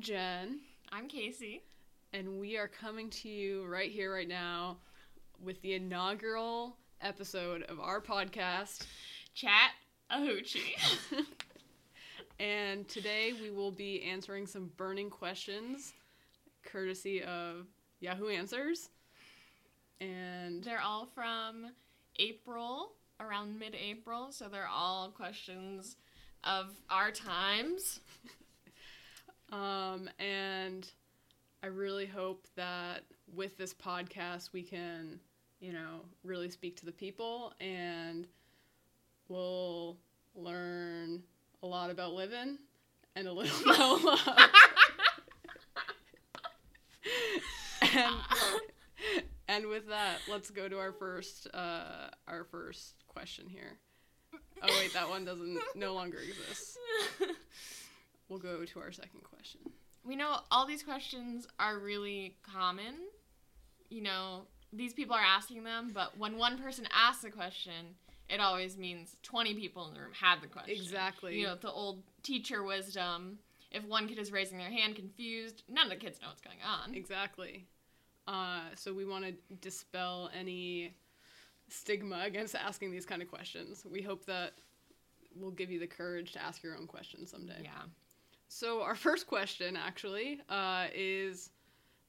Hello, everyone. Hi, I'm Jen, I'm Casey. and we are coming to you right here, right now, with the inaugural episode of our podcast. Chat a hoochie. And today we will be answering some burning questions, courtesy of Yahoo Answers. And they're all from April, around mid April, so they're all questions of our times. Um, and I really hope that with this podcast we can, you know, really speak to the people and we'll learn a lot about living and a little about love. and, and with that, let's go to our first uh, our first question here. Oh wait, that one doesn't no longer exists. We'll go to our second question. we know all these questions are really common. You know, these people are asking them, but when one person asks a question, it always means 20 people in the room had the question. Exactly. You know, the old teacher wisdom. If one kid is raising their hand confused, none of the kids know what's going on. Exactly. Uh, so we want to dispel any stigma against asking these kind of questions. We hope that we'll give you the courage to ask your own questions someday. Yeah. So our first question actually uh, is,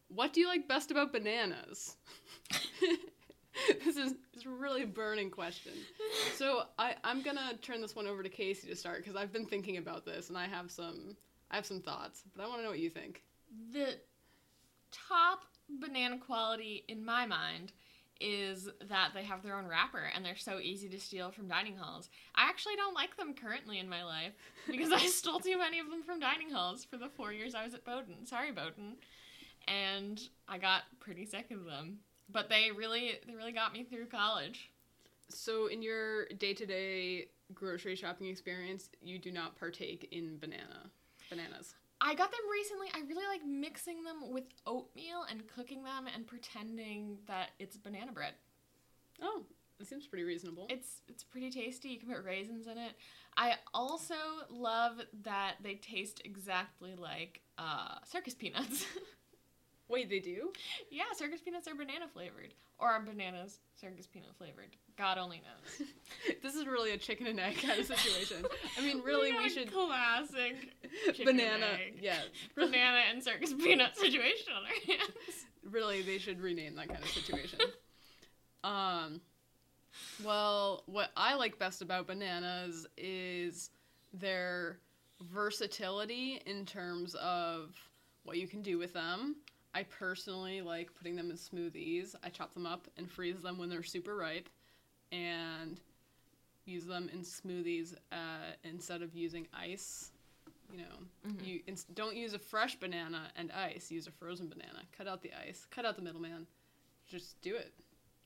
what do you like best about bananas? this is it's a really burning question. So I I'm gonna turn this one over to Casey to start because I've been thinking about this and I have some I have some thoughts, but I want to know what you think. The top banana quality in my mind is that they have their own wrapper and they're so easy to steal from dining halls. I actually don't like them currently in my life because I stole too many of them from dining halls for the four years I was at Bowdoin. Sorry, Bowdoin. And I got pretty sick of them. But they really they really got me through college. So in your day-to-day grocery shopping experience, you do not partake in banana bananas. I got them recently. I really like mixing them with oatmeal and cooking them and pretending that it's banana bread. Oh, it seems pretty reasonable. It's it's pretty tasty. You can put raisins in it. I also love that they taste exactly like uh, circus peanuts. Wait, they do? yeah, circus peanuts are banana flavored, or are bananas circus peanut flavored. God only knows. this is really a chicken and egg kind of situation. I mean, really, we got should classic banana. and egg. Yeah, banana and circus peanut situation on our hands. really, they should rename that kind of situation. um, well, what I like best about bananas is their versatility in terms of what you can do with them. I personally like putting them in smoothies. I chop them up and freeze them when they're super ripe, and use them in smoothies uh, instead of using ice. You know, Mhm. you ins- don't use a fresh banana and ice. Use a frozen banana. Cut out the ice. Cut out the middleman. Just do it.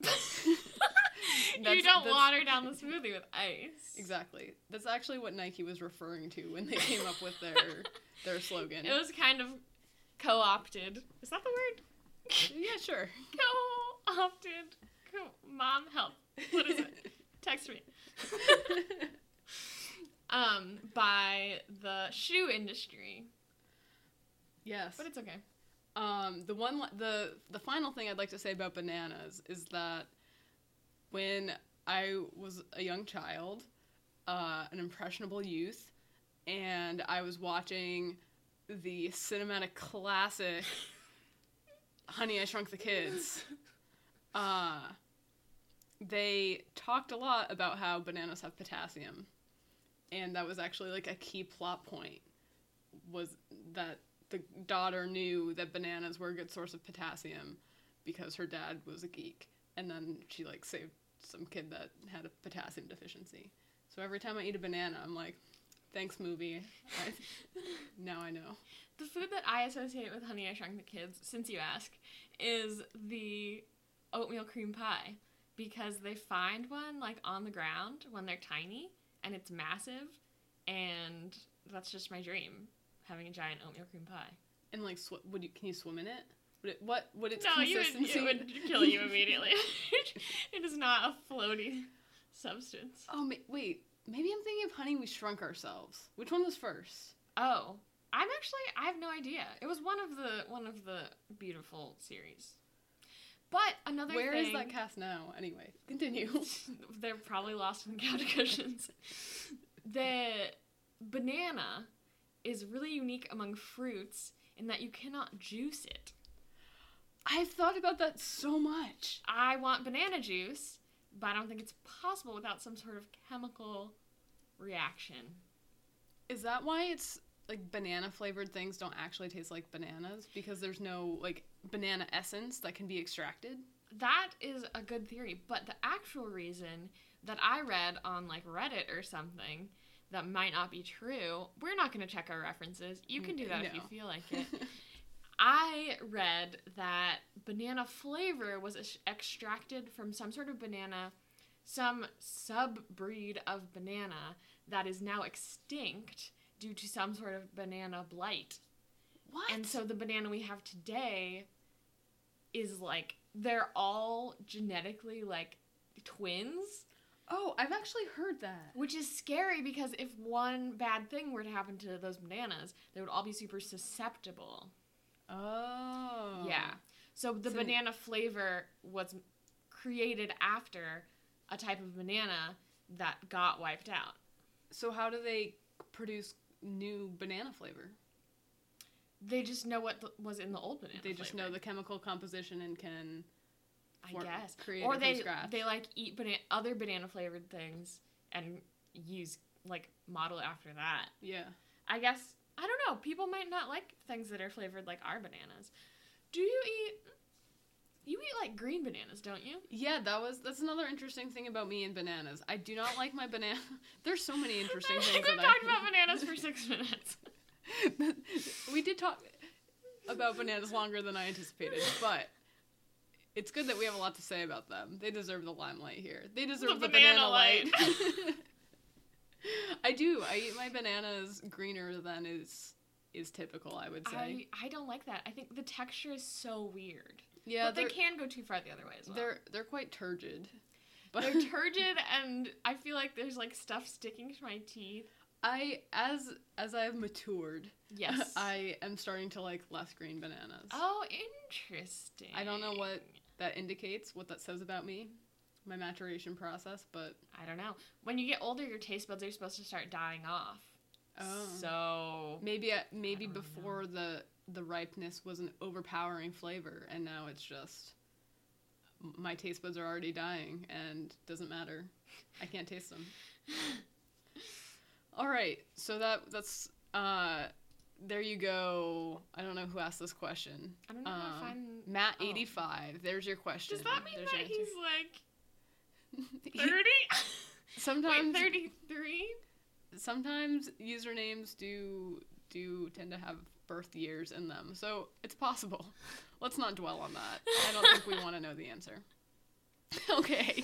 you don't water down the smoothie with ice. Exactly. That's actually what Nike was referring to when they came up with their their slogan. It was kind of co-opted. Is that the word? yeah, sure. Co-opted. Co- Mom, help. What is it? Text me. Um, by the shoe industry, yes. but it's okay. Um, the one, the the final thing I'd like to say about bananas is that when I was a young child, uh, an impressionable youth, and I was watching the cinematic classic Honey, I Shrunk the Kids, uh, they talked a lot about how bananas have potassium, and that was actually like a key plot point. Was that the daughter knew that bananas were a good source of potassium because her dad was a geek, and then she like saved some kid that had a potassium deficiency. So every time I eat a banana, I'm like, "Thanks, movie. I, now I know." The food that I associate with Honey I Shrunk the Kids, since you ask, is the oatmeal cream pie because they find one like on the ground when they're tiny and it's massive, and that's just my dream having a giant oatmeal cream pie. And like, sw- would you can you swim in it? Would it what would its no, you would, consistency? it would kill you immediately. it is not a floaty substance. Oh ma- wait, maybe I'm thinking of Honey We Shrunk Ourselves. Which one was first? Oh, I'm actually I have no idea. It was one of the one of the beautiful series. But another Where thing, is that cast now? Anyway, continue. they're probably lost in the couch cushions. the banana is really unique among fruits in that you cannot juice it. I've thought about that so much. I want banana juice, but I don't think it's possible without some sort of chemical reaction. Is that why it's like banana flavored things don't actually taste like bananas because there's no like banana essence that can be extracted? That is a good theory, but the actual reason that I read on like Reddit or something that might not be true, we're not going to check our references. You can do that if you feel like it. I read that banana flavor was extracted from some sort of banana, some sub-breed of banana that is now extinct due to some sort of banana blight. what? And so the banana we have today is like they're all genetically like twins, oh, I've actually heard that. which is scary because if one bad thing were to happen to those bananas, they would all be super susceptible. Oh. Yeah. So the So- banana flavor was created after a type of banana that got wiped out. So how do they produce new banana flavor? They just know what th- was in the old banana. They just flavor, know the chemical composition and can I guess. create or they they like eat bana- other banana flavored things and use like model after that. yeah. I guess I don't know. People might not like things that are flavored like our bananas. Do you eat? You eat like green bananas, don't you? Yeah, that was that's another interesting thing about me and bananas. I do not like my banana. There's so many interesting I things think we've talked about bananas for six minutes. we did talk about bananas longer than I anticipated, but it's good that we have a lot to say about them. They deserve the limelight here. They deserve the, The banana, banana light. light. I do. I eat my bananas greener than is is typical. I would say. I I don't like that. I think the texture is so weird. yeah, but they can go too far the other way as well. they're they're quite turgid. But They're turgid, and I feel like there's like stuff sticking to my teeth. I as as I've matured, Yes. I am starting to like less green bananas. Oh, interesting. I don't know what that indicates, what that says about me, my maturation process, but I don't know. When you get older, your taste buds are supposed to start dying off. Oh. So maybe I- maybe before the the ripeness was an overpowering flavor, and now it's just my taste buds are already dying, and doesn't matter. I can't taste them. All right, so that that's uh, there you go. I don't know who asked this question. I don't know how to Um, find. Matt oh. eighty five. There's your question. Does that mean There's that he's like? Sometimes thirty-three? sometimes usernames do do tend to have birth years in them, so it's possible. Let's not dwell on that. I don't think we want to know the answer. okay.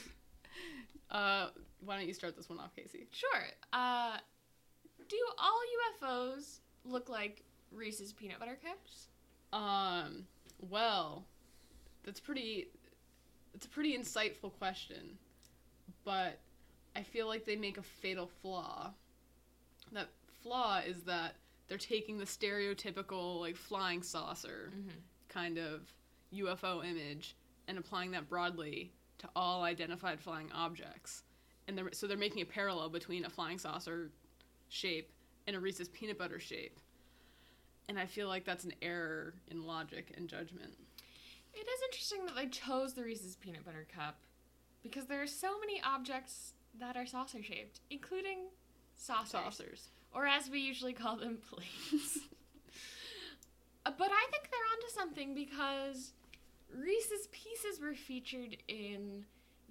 Uh, why don't you start this one off, Casey? Sure. Uh, do all UFOs look like Reese's peanut butter cups? Um, well, that's pretty. It's a pretty insightful question, but I feel like they make a fatal flaw. That flaw is that they're taking the stereotypical like flying saucer Mm-hmm. kind of UFO image and applying that broadly to all identified flying objects. And they're, so they're making a parallel between a flying saucer shape and a Reese's peanut butter shape. And I feel like that's an error in logic and judgment. It is interesting that they chose the Reese's peanut butter cup because there are so many objects that are saucer shaped, including saucers, Saucers. or as we usually call them, plates. Uh, but I think they're onto something because Reese's Pieces were featured in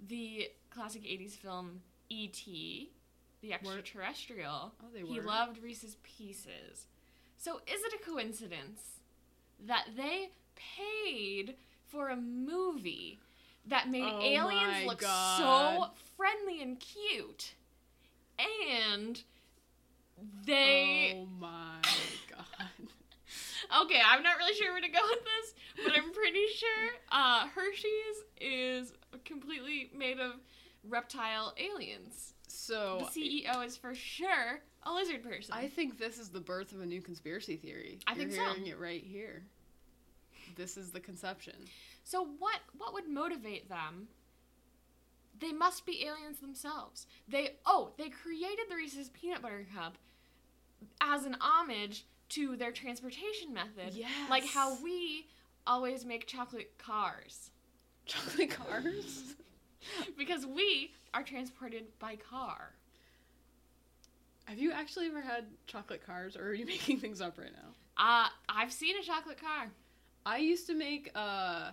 the classic 80s film E.T., the extraterrestrial. Oh, they were. He loved Reese's Pieces. So is it a coincidence that they paid for a movie that made Oh aliens look God. so friendly and cute? And they Oh my god. Okay, I'm not really sure where to go with this, but I'm pretty sure uh, Hershey's is completely made of reptile aliens. So the CEO is for sure a lizard person. I think this is the birth of a new conspiracy theory. I You're think so. hearing it right here. This is the conception. So what what would motivate them? They must be aliens themselves. They oh, they created the Reese's peanut butter cup as an homage to their transportation method. Yes. Like how we always make chocolate cars. chocolate cars. because we are transported by car. Have you actually ever had chocolate cars, or are you making things up right now? Uh, I've seen a chocolate car. I used to make uh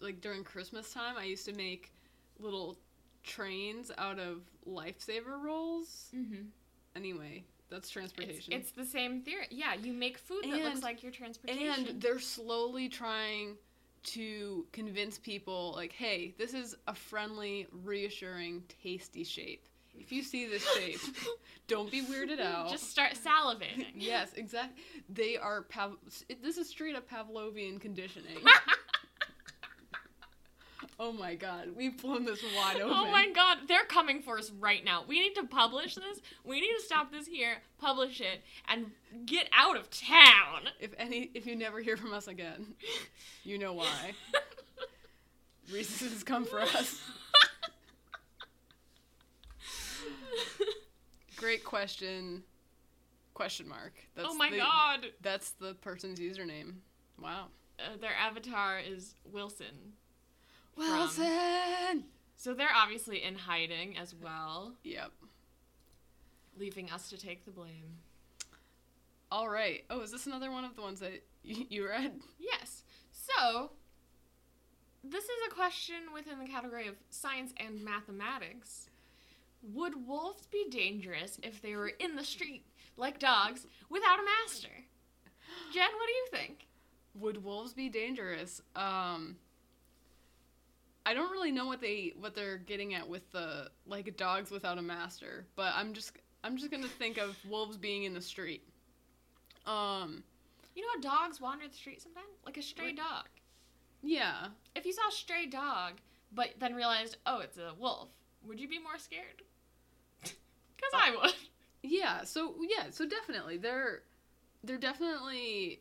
like during Christmas time, I used to make little trains out of lifesaver rolls. Mm-hmm. Anyway, that's transportation. it's the same theory. Yeah, you make food that looks like your transportation. and they're slowly trying to convince people like, "Hey, this is a friendly, reassuring, tasty shape. If you see this shape, don't be weirded out." Just start salivating. yes, exactly. They are Pav- this is straight up Pavlovian conditioning. oh my god, we've blown this wide open. oh my god, they're coming for us right now. We need to publish this. We need to stop this here, publish it, and get out of town. If any if you never hear from us again, you know why. Reese's has come for us. Great question. Question mark. That's oh my the, god. That's the person's username. Wow. Uh, their avatar is Wilson. Wilson. So they're obviously in hiding as well, Yep. leaving us to take the blame. All right. Oh, is this another one of the ones that y- you read? Yes. So, this is a question within the category of science and mathematics. Would wolves be dangerous if they were in the street, like dogs, without a master? Jen, what do you think? Would wolves be dangerous? Um I don't really know what they what they're getting at with the like dogs without a master, but I'm just I'm just going to think of wolves being in the street. Um You know how dogs wander the street sometimes? Like a stray Like- dog. yeah. If you saw a stray dog, but then realized, oh, it's a wolf, would you be more scared? Because I would. Yeah, so yeah, so definitely they're they're definitely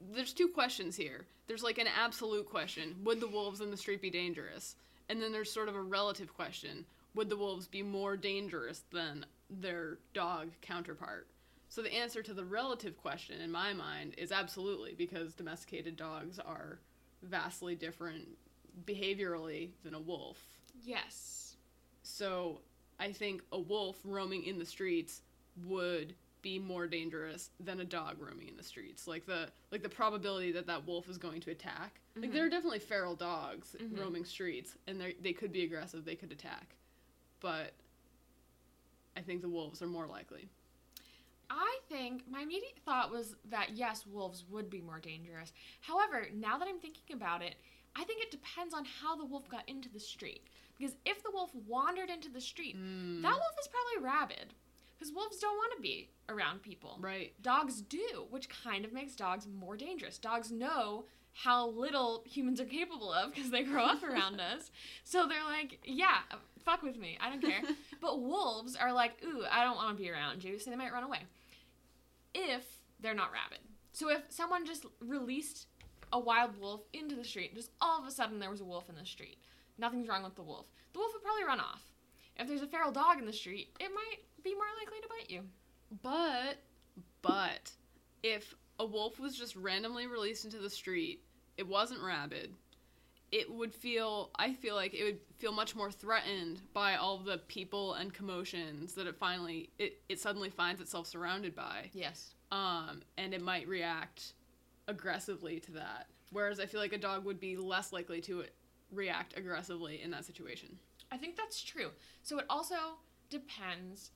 there's two questions here. There's like an absolute question, would the wolves in the street be dangerous? And then there's sort of a relative question, would the wolves be more dangerous than their dog counterpart? So the answer to the relative question in my mind is absolutely because domesticated dogs are vastly different behaviorally than a wolf. Yes. So I think a wolf roaming in the streets would be more dangerous than a dog roaming in the streets. Like the like the probability that that wolf is going to attack. Like Mhm. there are definitely feral dogs Mhm. roaming streets, and they they could be aggressive. They could attack, but I think the wolves are more likely. I think my immediate thought was that yes, wolves would be more dangerous. However, now that I'm thinking about it, I think it depends on how the wolf got into the street. Because if the wolf wandered into the street, Mm, that wolf is probably rabid. Because wolves don't want to be around people. right. Dogs do, which kind of makes dogs more dangerous. Dogs know how little humans are capable of because they grow up around us. So they're like, yeah, fuck with me. I don't care. But wolves are like, ooh, I don't want to be around you, so they might run away. If they're not rabid. So if someone just released a wild wolf into the street, just all of a sudden there was a wolf in the street, nothing's wrong with the wolf, the wolf would probably run off. If there's a feral dog in the street, it might be more likely to bite you. But, but, if a wolf was just randomly released into the street, it wasn't rabid, it would feel, I feel like it would feel much more threatened by all the people and commotions that it finally, it, it suddenly finds itself surrounded by. Yes. Um, and it might react aggressively to that. Whereas I feel like a dog would be less likely to react aggressively in that situation. I think that's true. So it also depends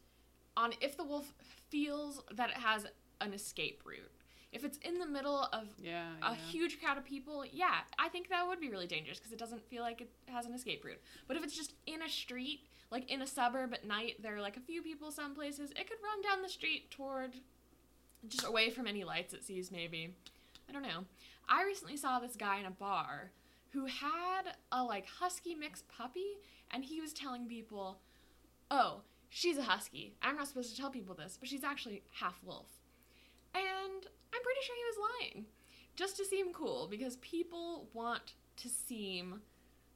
on if the wolf feels that it has an escape route. If it's in the middle of Yeah. a yeah. huge crowd of people, yeah, I think that would be really dangerous because it doesn't feel like it has an escape route. But if it's just in a street, like in a suburb at night, there are like a few people some places, it could run down the street toward just away from any lights it sees, maybe. I don't know. I recently saw this guy in a bar who had a like husky mixed puppy, and he was telling people, oh, she's a husky. I'm not supposed to tell people this, but she's actually half wolf. And I'm pretty sure he was lying. Just to seem cool, because people want to seem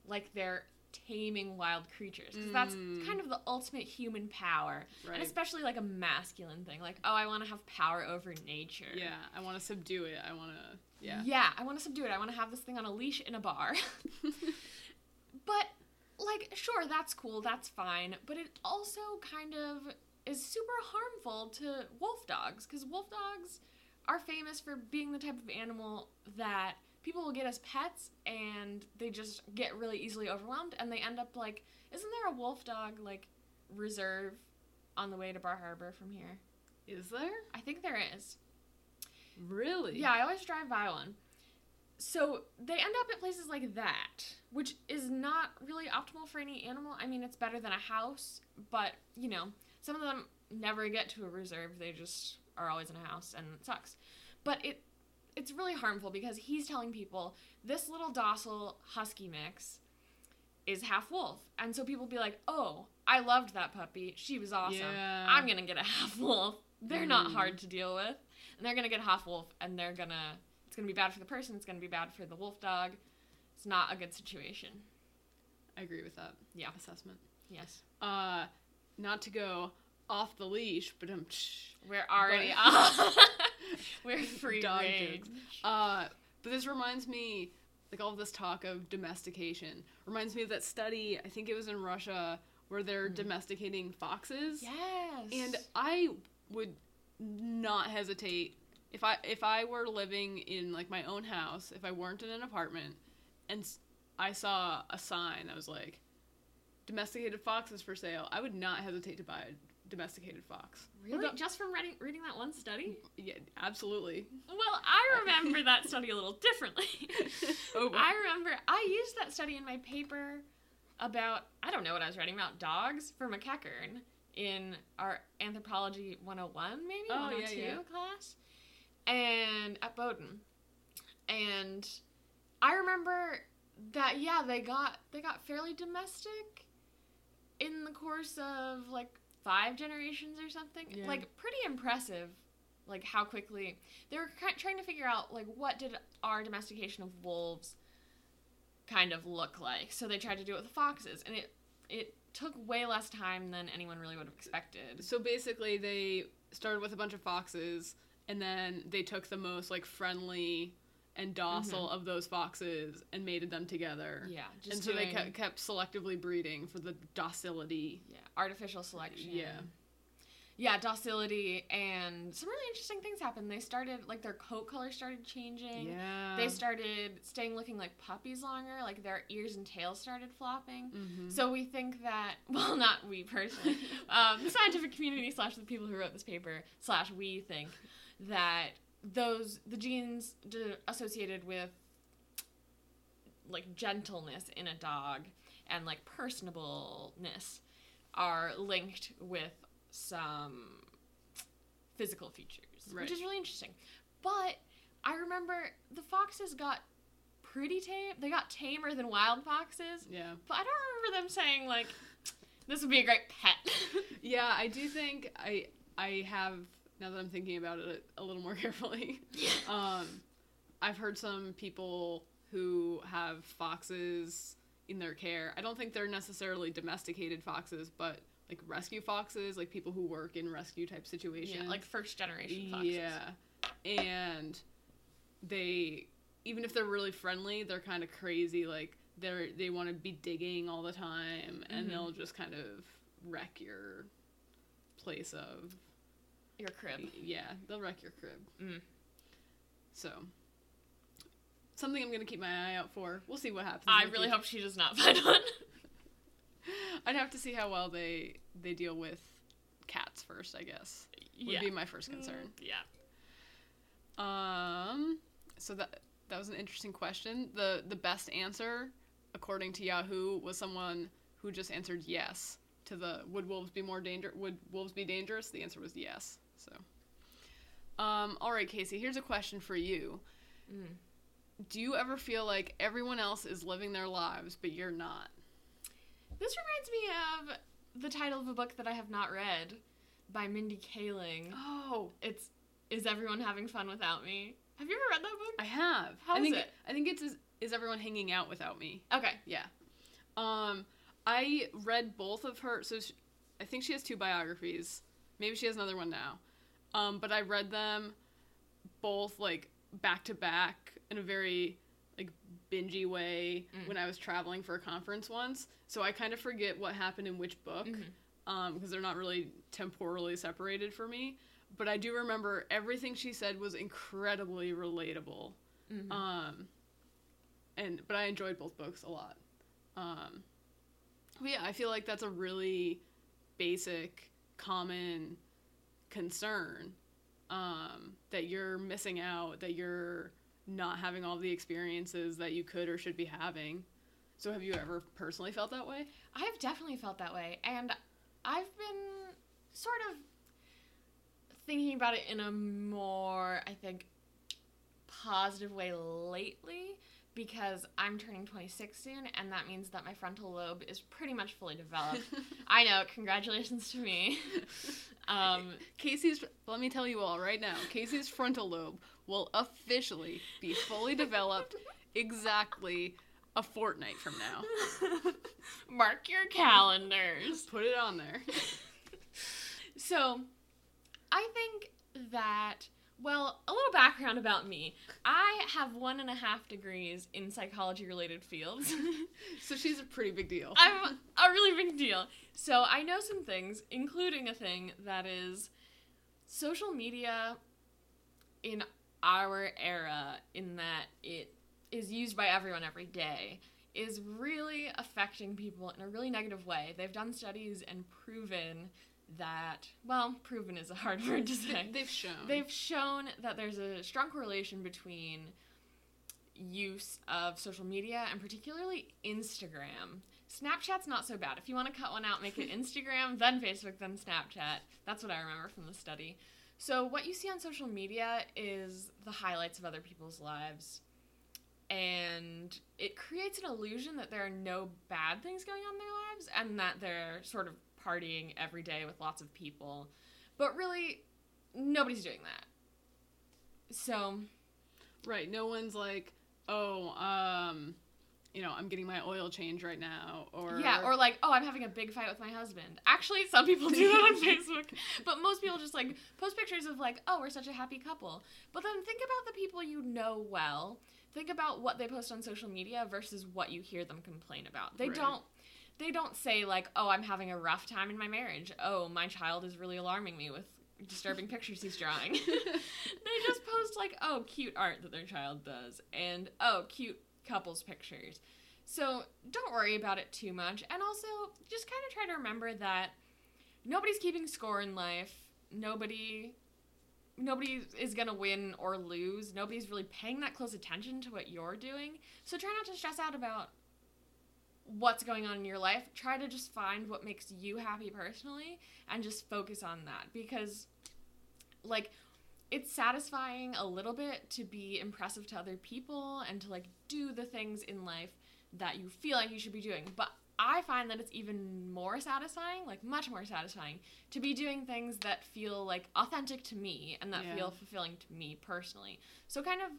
like they're taming wild creatures. Because that's Mm. kind of the ultimate human power. Right. And especially like a masculine thing. Like, oh, I want to have power over nature. yeah, I want to subdue it. I want to. Yeah. Yeah, I want to subdue it. I want to have this thing on a leash in a bar. but, like, sure, that's cool, that's fine. But it also kind of is super harmful to wolf dogs because wolf dogs are famous for being the type of animal that people will get as pets and they just get really easily overwhelmed and they end up like isn't there a wolf dog like reserve on the way to bar harbor from here Is there i think there is really? yeah, I always drive by one. So they end up at places like that, which is not really optimal for any animal. I mean, it's better than a house, but you know, some of them never get to a reserve. They just are always in a house, and it sucks. But it it's really harmful because he's telling people this little docile husky mix is half wolf, and so people be like, "Oh, I loved that puppy. She was awesome. Yeah. I'm gonna get a half wolf. They're not Mm. hard to deal with." and they're gonna get half wolf and they're gonna it's gonna be bad for the person it's gonna be bad for the wolf dog it's not a good situation I agree with that. Yeah. Assessment. yes Uh, not to go off the leash, but um, we're already But- off we're free Dog. Uh, but this reminds me, like all this talk of domestication, reminds me of that study. I think it was in Russia where they're Mhm. domesticating foxes. yes And I would not hesitate if I if I were living in like my own house, if I weren't in an apartment, and I saw a sign that was like domesticated foxes for sale, I would not hesitate to buy a domesticated fox. really just from reading reading that one study Yeah, absolutely. well i remember that study a little differently Oh, I remember I used that study in my paper about I don't know what I was writing about dogs for McEachern in our anthropology 101 maybe Oh, oh yeah, 102 yeah. class and at Bowdoin. And I remember that yeah, they got they got fairly domestic in the course of like five generations or something. Yeah. Like pretty impressive like how quickly they were trying to figure out like what did our domestication of wolves kind of look like. So they tried to do it with foxes and it it took way less time than anyone really would have expected. So basically, they started with a bunch of foxes, and then they took the most like friendly and docile of those foxes and mated them together. Yeah, just and so they kept, kept selectively breeding for the docility. Yeah, artificial selection. Yeah. Yeah, docility and some really interesting things happened. They started like their coat color started changing. Yeah. They started staying looking like puppies longer, like their ears and tails started flopping. Mhm. So we think that, well, not we personally, um, the scientific community slash the people who wrote this paper slash we think that those the genes d- associated with like gentleness in a dog and like personableness are linked with some physical features, Right. which is really interesting. But I remember the foxes got pretty tame. They got tamer than wild foxes. Yeah. But I don't remember them saying like, "This would be a great pet." Yeah, I do think I I have now that I'm thinking about it a, little more carefully. Um, I've heard some people who have foxes in their care. I don't think they're necessarily domesticated foxes, but like rescue foxes, like people who work in rescue type situations. yeah, like first generation foxes. Yeah. And they even if they're really friendly, they're kind of crazy like they're they want to be digging all the time and Mhm. they'll just kind of wreck your place of Your crib. yeah, they'll wreck your crib. Mm. So something I'm going to keep my eye out for. We'll see what happens. I really future. hope she does not find one. I'd have to see how well they they deal with cats first, I guess. Would yeah. be my first concern. Mm, yeah. Um, so that that was an interesting question. the The best answer, according to Yahoo, was someone who just answered yes to the would wolves be more danger? Would wolves be dangerous? The answer was yes. So, um, all right, Casey. Here's a question for you. Mm. Do you ever feel like everyone else is living their lives, but you're not? This reminds me of the title of a book that I have not read by Mindy Kaling. Oh, It's Is Everyone Having Fun Without Me? Have you ever read that book? I have. How I is think it? I think it's is, is everyone hanging out without me? Okay. Yeah. Um, I read both of her. So sh I think she has two biographies. Maybe she has another one now. Um, but I read them both like back to back in a very like bingy way Mm. when I was traveling for a conference once. So I kind of forget what happened in which book Mhm. um, because they're not really temporally separated for me. But I do remember everything she said was incredibly relatable. Mhm. Um, and but I enjoyed both books a lot. Um, but yeah, I feel like that's a really basic, common concern um, that you're missing out, that you're not having all the experiences that you could or should be having. So have you ever personally felt that way? I've definitely felt that way, and I've been sort of thinking about it in a more, I think, positive way lately because I'm turning 26 soon, and that means that my frontal lobe is pretty much fully developed. I know, congratulations to me. Um, Casey's, let me tell you all right now, Casey's frontal lobe will officially be fully developed exactly a fortnight from now. mark your calendars. Put it on there. So, I think that, well, a little background about me. I have one and a half degrees in psychology related fields. So she's a pretty big deal. I'm a really big deal. So, I know some things, including a thing that is social media in our era, in that it is used by everyone every day, is really affecting people in a really negative way. They've done studies and proven that, well, proven is a hard word to say. They've shown. They've shown that there's a strong correlation between use of social media and particularly Instagram. Snapchat's not so bad. If you want to cut one out, make it Instagram, then Facebook, then Snapchat. That's what I remember from the study. So, what you see on social media is the highlights of other people's lives. And it creates an illusion that there are no bad things going on in their lives and that they're sort of partying every day with lots of people. But really, nobody's doing that. So, right. No one's like, oh, um, you know, I'm getting my oil change right now, or yeah, or like, oh, I'm having a big fight with my husband. Actually, some people do that on Facebook, but most people just like post pictures of like, oh, we're such a happy couple. But then think about the people you know well. Think about what they post on social media versus what you hear them complain about. They Right. don't they don't say like, "Oh, I'm having a rough time in my marriage. Oh, my child is really alarming me with disturbing pictures he's drawing." they just post like, "Oh, cute art that their child does," and "Oh, cute couples pictures." So don't worry about it too much, and also just kind of try to remember that nobody's keeping score in life. Nobody, nobody is gonna win or lose. Nobody's really paying that close attention to what you're doing. So try not to stress out about what's going on in your life. Try to just find what makes you happy personally, and just focus on that because, like, it's satisfying a little bit to be impressive to other people and to like do the things in life that you feel like you should be doing. But I find that it's even more satisfying, like much more satisfying, to be doing things that feel like authentic to me and that Yeah. feel fulfilling to me personally. So, kind of,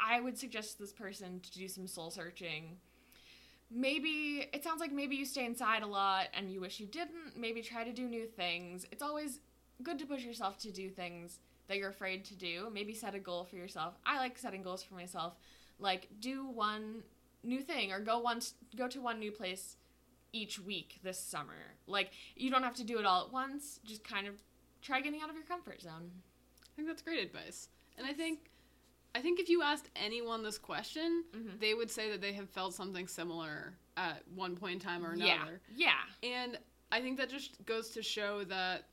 I would suggest this person to do some soul searching. Maybe it sounds like maybe you stay inside a lot and you wish you didn't. Maybe try to do new things. It's always good to push yourself to do things that you're afraid to do. Maybe set a goal for yourself. I like setting goals for myself. Like do one new thing or go once go to one new place each week this summer. Like you don't have to do it all at once. Just kind of try getting out of your comfort zone. I think that's great advice. And I think I think if you asked anyone this question, Mhm. they would say that they have felt something similar at one point in time or Yeah. another. Yeah. And I think that just goes to show that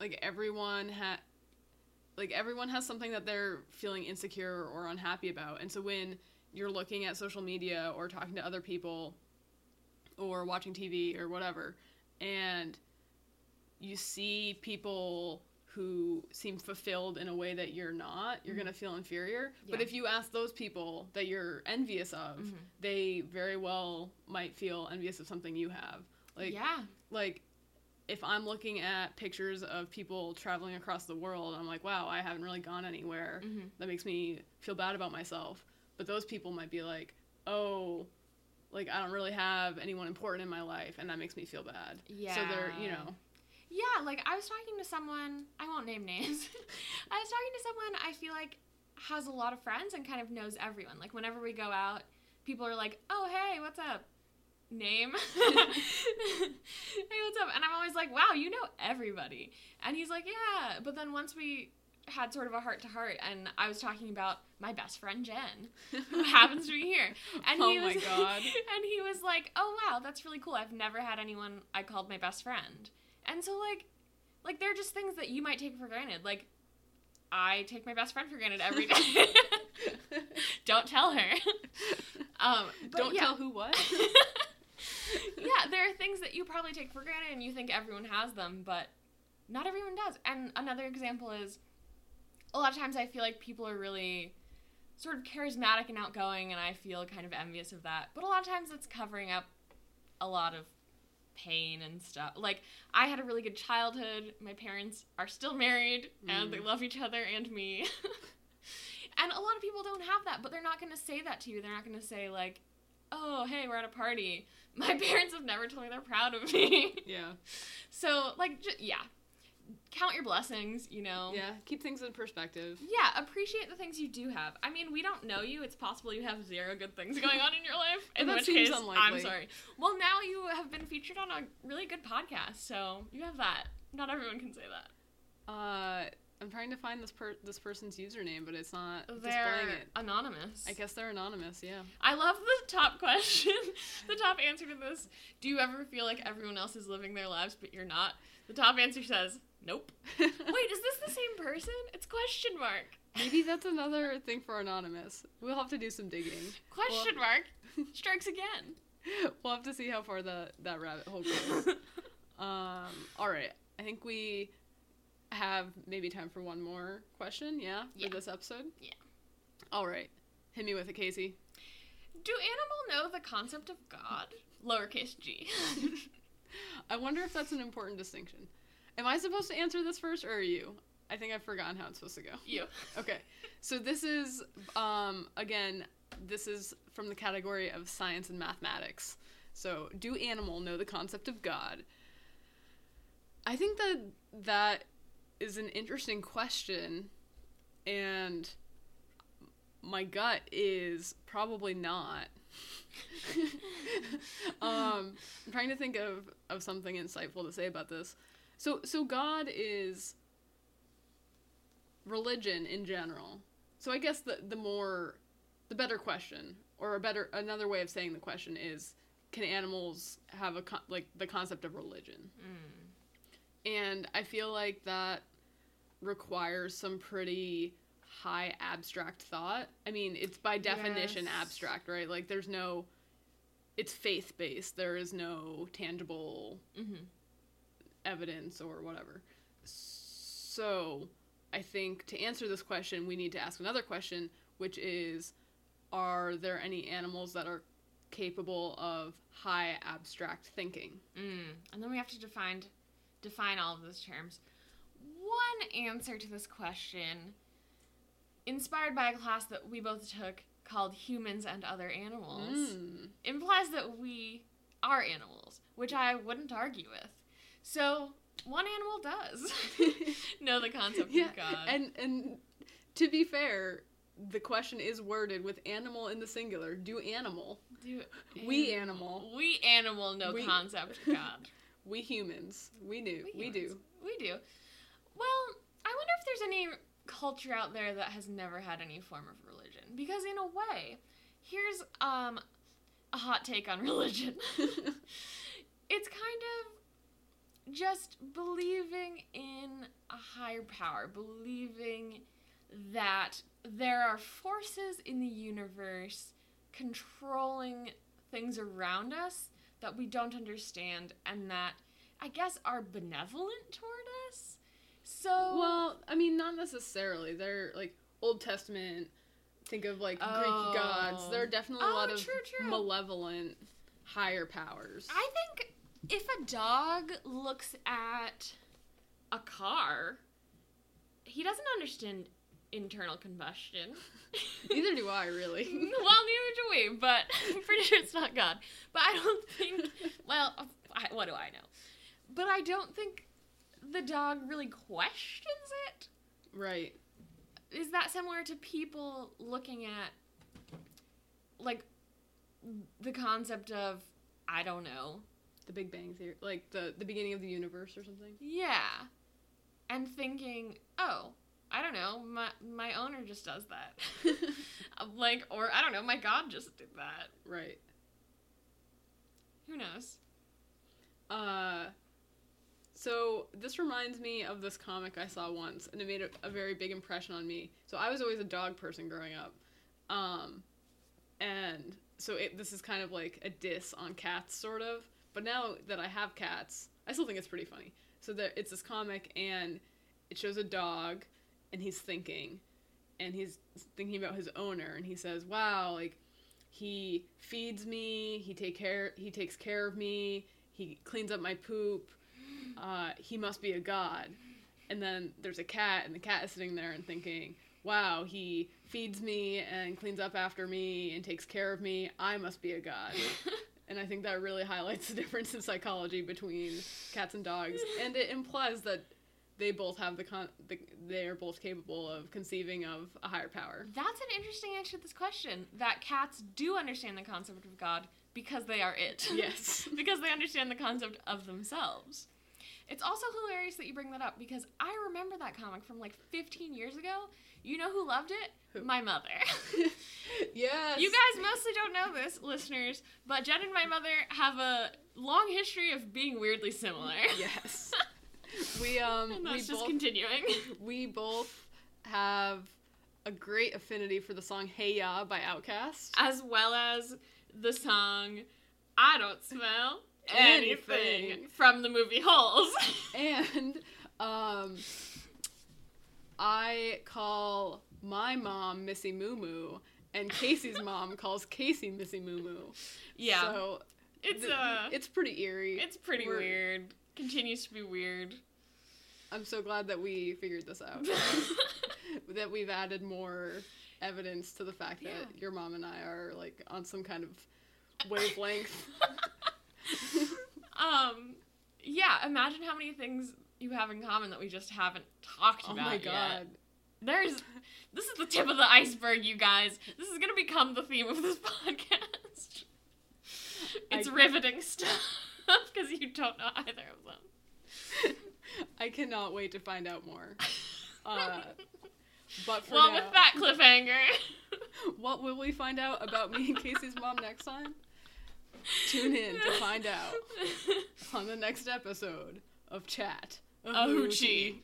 like everyone ha like everyone has something that they're feeling insecure or unhappy about. And so when you're looking at social media or talking to other people or watching TV or whatever and you see people who seem fulfilled in a way that you're not, you're Mhm. going to feel inferior. But if you ask those people that you're envious of, Mhm. they very well might feel envious of something you have. Like yeah. like if I'm looking at pictures of people traveling across the world, I'm like, wow, I haven't really gone anywhere. Mhm. That makes me feel bad about myself. But those people might be like, oh, like I don't really have anyone important in my life, and that makes me feel bad. Yeah. So they're, you know, Yeah, like I was talking to someone, I won't name names. I was talking to someone I feel like has a lot of friends and kind of knows everyone. Like whenever we go out, people are like, "Oh, hey, what's up?" Name. hey, what's up? And I'm always like, "Wow, you know everybody." And he's like, "Yeah." But then once we had sort of a heart to heart and I was talking about my best friend Jen, who happens to be here. And Oh he my God. and he was like, "Oh wow, that's really cool. I've never had anyone I called my best friend." And so like like they're just things that you might take for granted. Like I take my best friend for granted every day. Don't tell her. Um, don't yeah. tell who what. yeah, there are things that you probably take for granted and you think everyone has them, but not everyone does. And another example is a lot of times I feel like people are really sort of charismatic and outgoing, and I feel kind of envious of that. But a lot of times it's covering up a lot of pain and stuff. Like, I had a really good childhood. My parents are still married, and Mm. they love each other and me. and a lot of people don't have that, but they're not going to say that to you. They're not going to say, like, oh, hey, we're at a party. My parents have never told me they're proud of me. yeah. so, like, j- yeah. Count your blessings, you know? Yeah. Keep things in perspective. Yeah, appreciate the things you do have. I mean, we don't know you. It's possible you have zero good things going on in your life. In that which seems case, I'm sorry. Well, now you have been featured on a really good podcast, so you have that. Not everyone can say that. Uh, I'm trying to find this per- this person's username, but it's not They're displaying it. anonymous. I guess they're anonymous. Yeah. I love the top question, the top answer to this. Do you ever feel like everyone else is living their lives, but you're not? The top answer says, nope. Wait, is this the same person? It's question mark. Maybe that's another thing for anonymous. We'll have to do some digging. Question mark. Strikes again. We'll have to see how far that that rabbit hole goes. um. All right. I think we have maybe time for one more question. Yeah. For Yeah. this episode. Yeah. All right. Hit me with it, Casey. Do animal know the concept of God? Lowercase g. I wonder if that's an important distinction. Am I supposed to answer this first, or are you? I think I've forgotten how it's supposed to go. you. Okay. So this is um again, this is from the category of science and mathematics. So, do animal know the concept of God? I think that that is an interesting question and my gut is probably not. um, I'm trying to think of, of something insightful to say about this. So so God is religion in general. So I guess the the more the better question or a better another way of saying the question is can animals have a con- like the concept of religion? Mm. And I feel like that requires some pretty high abstract thought. I mean, it's by definition Yes. abstract, right? Like there's no it's faith based. There is no tangible Mm-hmm. Evidence or whatever. So, I think to answer this question, we need to ask another question, which is Are there any animals that are capable of high abstract thinking? Mm. And then we have to define define all of those terms. One answer to this question, inspired by a class that we both took called Humans and Other Animals, Mm. implies that we are animals, which I wouldn't argue with. So one animal does know the concept yeah, of God. and and to be fair, the question is worded with animal in the singular. Do animal, Do we animal, we animal know We- concept of God. we humans, we do, we, do. We do. Well, I wonder if there's any culture out there that has never had any form of religion. Because in a way, here's um a hot take on religion. it's kind of just believing in a higher power, believing that there are forces in the universe controlling things around us that we don't understand and that I guess are benevolent toward us. So Well, I mean, not necessarily. They're like Old Testament. Think of like Oh. Greek gods. There are definitely a Oh, lot of true, true. malevolent higher powers. I think if a dog looks at a car, he doesn't understand internal combustion. Neither do I, really. well, neither do we, but I'm pretty sure it's not God. But I don't think, well, I, what do I know? But I don't think the dog really questions it. Right. Is that similar to people looking at, like, the concept of, I don't know, The Big Bang Theory, like the the beginning of the universe or something. Yeah. And thinking, oh, I don't know, my my owner just does that. like, or I don't know, my God just did that. right. Who knows? Uh, so this reminds me of this comic I saw once, and it made a, a very big impression on me. So I was always a dog person growing up, um, and so it, this is kind of like a diss on cats, sort of. But now that I have cats, I still think it's pretty funny. So there, it's this comic, and it shows a dog, and he's thinking, and he's thinking about his owner, and he says, "Wow, like." He feeds me. He take care. He takes care of me. He cleans up my poop. Uh, he must be a god. And then there's a cat, and the cat is sitting there and thinking, "Wow, he feeds me and cleans up after me and takes care of me. I must be a god." and I think that really highlights the difference in psychology between cats and dogs, and it implies that they both have the con. The, they are both capable of conceiving of a higher power. That's an interesting answer to this question. That cats do understand the concept of God because they are it. Yes. because they understand the concept of themselves. It's also hilarious that you bring that up because I remember that comic from like 15 years ago. You know who loved it? Who? My mother. yes. You guys mostly don't know this, listeners, but Jen and my mother have a long history of being weirdly similar. Yes. We um and we that's just both continuing. we both have a great affinity for the song Hey Ya by Outkast. As well as the song I Don't Smell Anything, Anything. from the movie Holes. And um I call my mom Missy Moo Moo and Casey's mom calls Casey Missy Moo Moo. yeah. So it's th- uh it's pretty eerie. it's pretty we're- weird. Continues to be weird. I'm so glad that we figured this out. that we've added more evidence to the fact that Yeah. your mom and I are like on some kind of wavelength. um yeah, imagine how many things you have in common that we just haven't talked oh about Oh my yet. god. There's this is the tip of the iceberg, you guys. This is gonna become the theme of this podcast. It's I- riveting stuff because you don't know either of them. I cannot wait to find out more. Uh, but for well, now, with that cliffhanger, what will we find out about me and Casey's mom next time? Tune in to find out on the next episode of Chat. A hoochie. Hoochie.